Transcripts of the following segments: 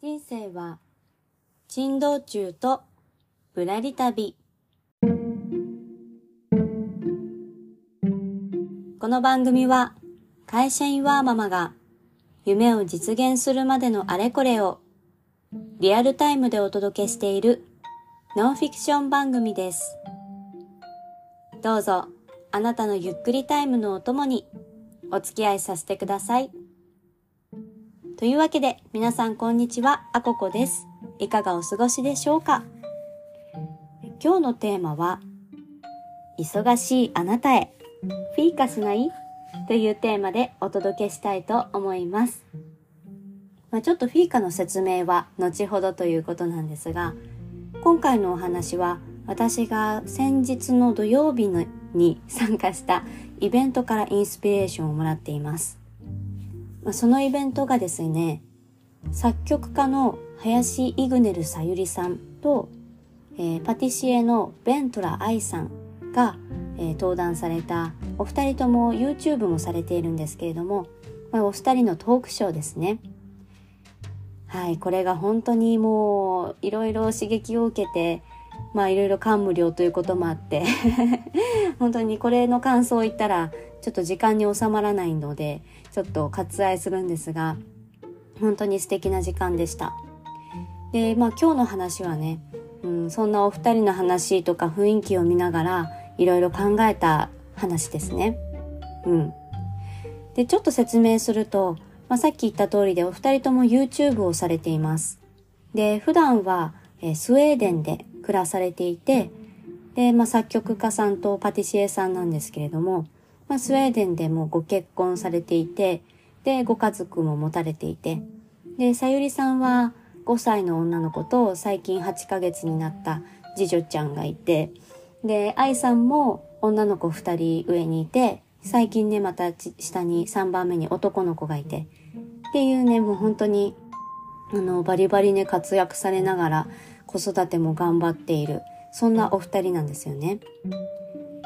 人生は珍道中とぶらり旅この番組は会社員ワーママが夢を実現するまでのあれこれをリアルタイムでお届けしているノンフィクション番組です。どうぞあなたのゆっくりタイムのお供にお付き合いさせてください。というわけで皆さんこんにちは、あここです。いかがお過ごしでしょうか？今日のテーマは忙しいあなたへフィーカしない？というテーマでお届けしたいと思います。まあ、ちょっとフィーカの説明は後ほどということなんですが、今回のお話は私が先日の土曜日のに参加したイベントからインスピレーションをもらっています。まあ、そのイベントがですね、作曲家の林イグネルさゆりさんと、えーパティシエのベントラアイさんが、えー登壇されたお二人とも YouTube もされているんですけれども、まあ、お二人のトークショーですね。はい、これが本当にもういろいろ刺激を受けて、まあいろいろ感無量ということもあって、本当にこれの感想を言ったらちょっと時間に収まらないので、ちょっと割愛するんですが、本当に素敵な時間でした。で、まあ今日の話はね、うん、そんなお二人の話とか雰囲気を見ながらいろいろ考えた話ですね。うん。で、ちょっと説明すると、まあ、さっき言った通りでお二人とも YouTube をされています。で、普段は、えスウェーデンで暮らされていて、で、まあ、作曲家さんとパティシエさんなんですけれども、まあ、スウェーデンでもご結婚されていて、で、ご家族も持たれていて、で、さゆりさんは5歳の女の子と最近8ヶ月になった次女ちゃんがいて、で、愛さんも女の子2人上にいて、最近ね、また下に3番目に男の子がいて、っていうね、もう本当に、あの、バリバリね、活躍されながら子育ても頑張っている、そんなお二人なんですよね。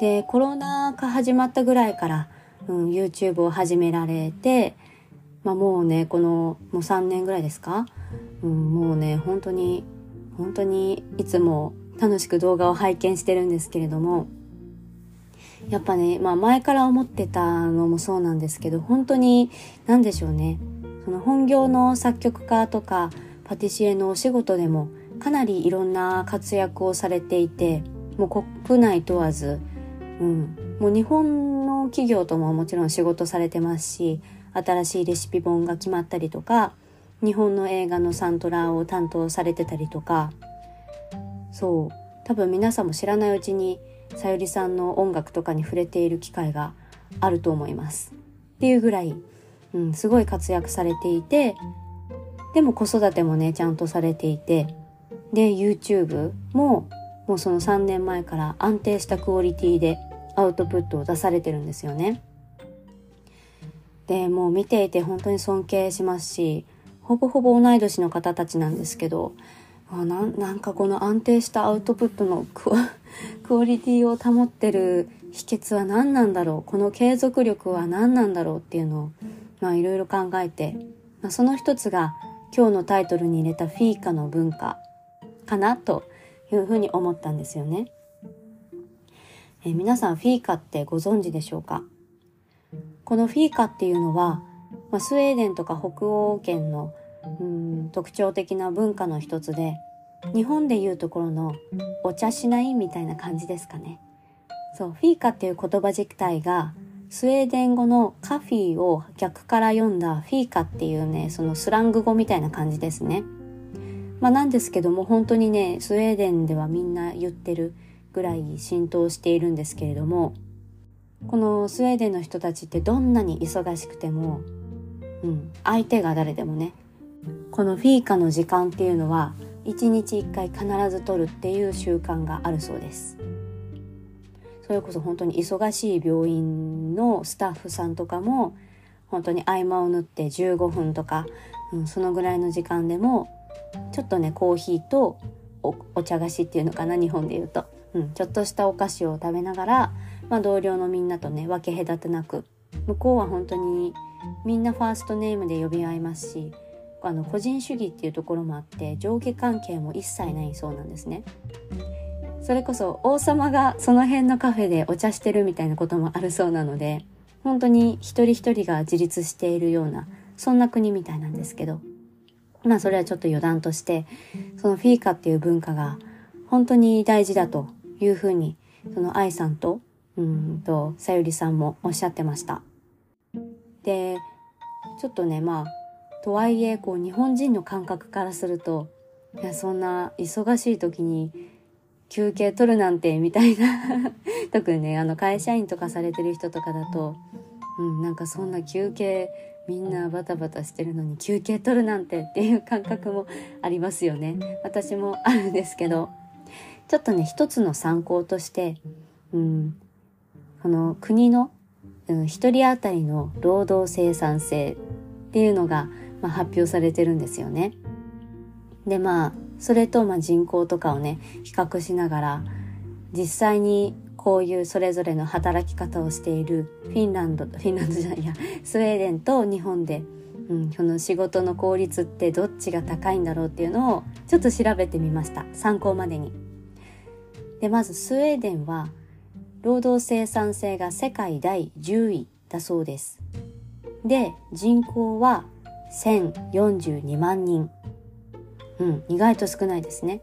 で、コロナ禍始まったぐらいから、うん、YouTube を始められて、まあもうね、この、もう3年ぐらいですか？うん、もうね、本当に、本当にいつも楽しく動画を拝見してるんですけれども、やっぱね、まあ前から思ってたのもそうなんですけど、本当に、なんでしょうね。その本業の作曲家とかパティシエのお仕事でもかなりいろんな活躍をされていて、もう国内問わず、うん、もう日本の企業とももちろん仕事されてますし、新しいレシピ本が決まったりとか、日本の映画のサントラを担当されてたりとか、そう、多分皆さんも知らないうちにさゆりさんの音楽とかに触れている機会があると思います。っていうぐらい、うん、すごい活躍されていて、でも子育てもね、ちゃんとされていて、で、YouTube も、もうその3年前から安定したクオリティでアウトプットを出されてるんですよね。で、もう見ていて本当に尊敬しますし、ほぼほぼ同い年の方たちなんですけど、あななんかこの安定したアウトプットの クオリティを保ってる秘訣は何なんだろう？この継続力は何なんだろうっていうのをいろいろ考えて、まあ、その一つが今日のタイトルに入れたフィーカの文化かなというふうに思ったんですよね。え皆さんフィーカってご存知でしょうか？このフィーカっていうのは、まあ、スウェーデンとか北欧圏のうん特徴的な文化の一つで日本でいうところのお茶しないみたいな感じですかね。そう、フィーカっていう言葉自体がスウェーデン語のカフィーを逆から読んだフィーカっていうね、そのスラング語みたいな感じですね。まあなんですけども本当にね、スウェーデンではみんな言ってるぐらい浸透しているんですけれども、このスウェーデンの人たちってどんなに忙しくても、うん、相手が誰でもね、このフィーカの時間っていうのは1日1回必ず取るっていう習慣があるそうです。それこそ本当に忙しい病院のスタッフさんとかも本当に合間を縫って15分とか、うん、そのぐらいの時間でもちょっとねコーヒーとお茶菓子っていうのかな日本で言うと、うん、ちょっとしたお菓子を食べながら、まあ、同僚のみんなとね分け隔てなく。向こうは本当にみんなファーストネームで呼び合いますしあの個人主義っていうところもあって上下関係も一切ないそうなんですね。それこそ王様がその辺のカフェでお茶してるみたいなこともあるそうなので本当に一人一人が自立しているようなそんな国みたいなんですけど。まあそれはちょっと余談としてそのフィーカっていう文化が本当に大事だというふうにその愛さんとうんとさゆりさんもおっしゃってました。でちょっとねまあとはいえこう日本人の感覚からするといやそんな忙しい時に休憩取るなんてみたいな 特にねあの会社員とかされてる人とかだと、うん、なんかそんな休憩みんなバタバタしてるのに休憩取るなんてっていう感覚もありますよね私もあるんですけどちょっとね一つの参考として、うん、この国の、うん、1人当たりの労働生産性っていうのが、まあ、発表されてるんですよね。でまあそれとまあ人口とかをね比較しながら実際にこういうそれぞれの働き方をしているフィンランド フィンランドじゃないやスウェーデンと日本で、うん、その仕事の効率ってどっちが高いんだろうっていうのをちょっと調べてみました参考までに。でまずスウェーデンは労働生産性が世界第10位だそうです。で人口は1042万人。うん、意外と少ないですね。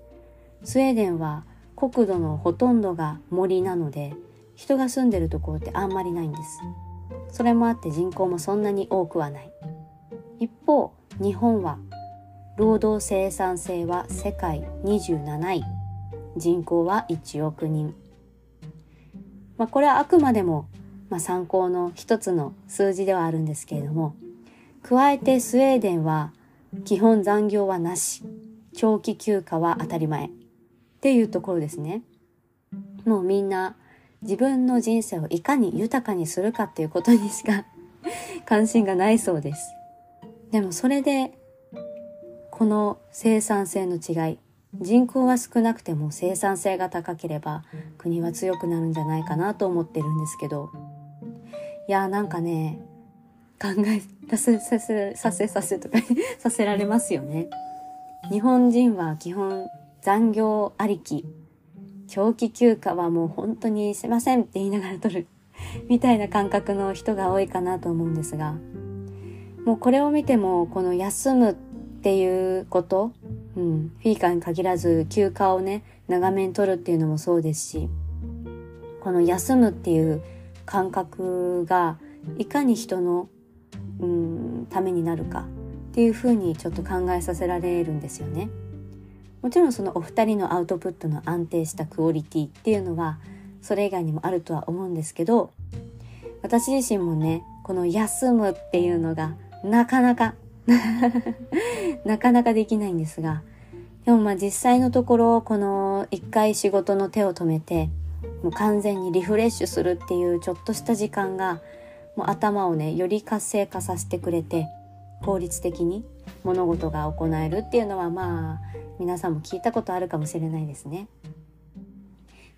スウェーデンは国土のほとんどが森なので人が住んでるところってあんまりないんです。それもあって人口もそんなに多くはない。一方、日本は労働生産性は世界27位。人口は1億人。まあ、これはあくまでも、まあ、参考の一つの数字ではあるんですけれども、加えてスウェーデンは基本残業はなし。長期休暇は当たり前。っていうところですね。もうみんな自分の人生をいかに豊かにするかっていうことにしか 関心がないそうです。でもそれで、この生産性の違い、人口は少なくても生産性が高ければ国は強くなるんじゃないかなと思ってるんですけど、いやーなんかね、考えさせさせさせさせとか させられますよね。日本人は基本残業ありき。長期休暇はもう本当にすいませんって言いながら取る。みたいな感覚の人が多いかなと思うんですが、もうこれを見てもこの休むっていうこと、うん、フィーカーに限らず休暇をね、長めに取るっていうのもそうですし、この休むっていう感覚がいかに人のうんためになるかっていうふうにちょっと考えさせられるんですよね。もちろんそのお二人のアウトプットの安定したクオリティっていうのはそれ以外にもあるとは思うんですけど私自身もねこの休むっていうのがなかなか なかなかできないんですがでもまあ実際のところこの一回仕事の手を止めてもう完全にリフレッシュするっていうちょっとした時間がもう頭をねより活性化させてくれて効率的に物事が行えるっていうのはまあ皆さんも聞いたことあるかもしれないですね。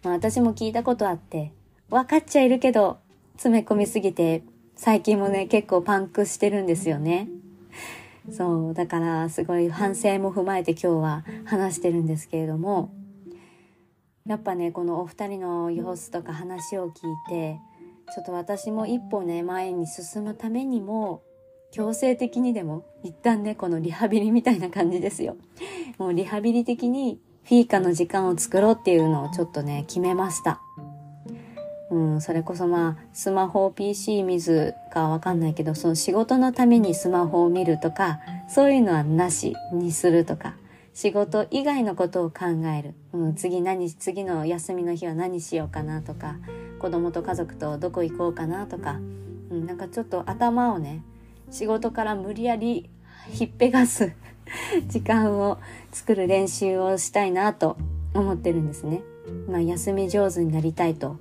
まあ、私も聞いたことあって分かっちゃいるけど詰め込みすぎて最近もね結構パンクしてるんですよね。そうだからすごい反省も踏まえて今日は話してるんですけれどもやっぱねこのお二人の様子とか話を聞いてちょっと私も一歩ね前に進むためにも強制的にでも一旦ねこのリハビリみたいな感じですよ。もうリハビリ的にフィーカの時間を作ろうっていうのをちょっとね決めました。うん、それこそまあスマホ PC 見ずかわかんないけどその仕事のためにスマホを見るとかそういうのはなしにするとか仕事以外のことを考える、うん、次何次の休みの日は何しようかなとか子供と家族とどこ行こうかなとか、うん、なんかちょっと頭をね仕事から無理やりひっぺがす 時間を作る練習をしたいなと思ってるんですね。まあ休み上手になりたいと。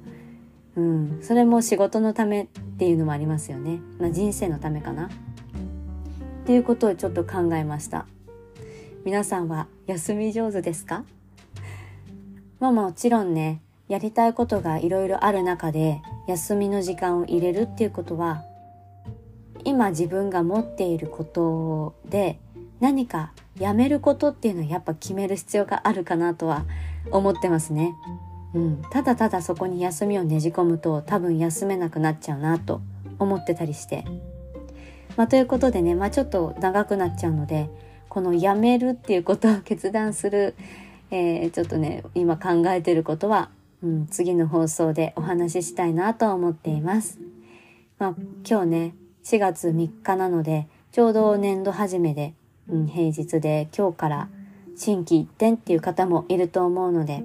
うん、それも仕事のためっていうのもありますよね。まあ人生のためかな。っていうことをちょっと考えました。皆さんは休み上手ですか？まあもちろんね、やりたいことがいろいろある中で休みの時間を入れるっていうことは今自分が持っていることで何かやめることっていうのはやっぱ決める必要があるかなとは思ってますね。うん、ただただそこに休みをねじ込むと多分休めなくなっちゃうなと思ってたりして。まあ、ということでね、まあ、ちょっと長くなっちゃうのでこのやめるっていうことを決断する、えー、ちょっとね今考えてることは、うん、次の放送でお話ししたいなと思っています。まあ、今日ね4月3日なのでちょうど年度始めで、うん、平日で今日から心機一転っていう方もいると思うので、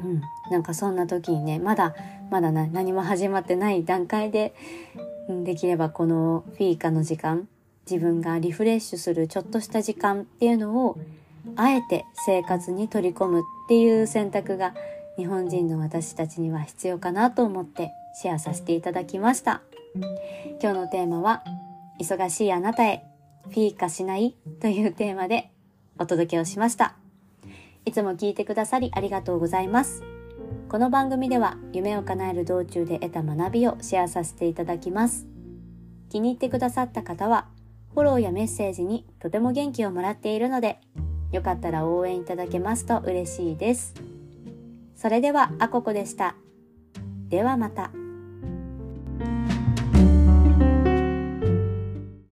うん、なんかそんな時にねまだまだ何も始まってない段階で、うん、できればこのフィーカの時間自分がリフレッシュするちょっとした時間っていうのをあえて生活に取り込むっていう選択が日本人の私たちには必要かなと思ってシェアさせていただきました。今日のテーマは忙しいあなたへフィーカしないというテーマでお届けをしました。いつも聞いてくださりありがとうございます。この番組では夢を叶える道中で得た学びをシェアさせていただきます。気に入ってくださった方は、フォローやメッセージにとても元気をもらっているので、よかったら応援いただけますと嬉しいです。それでは、あここでした。ではまた。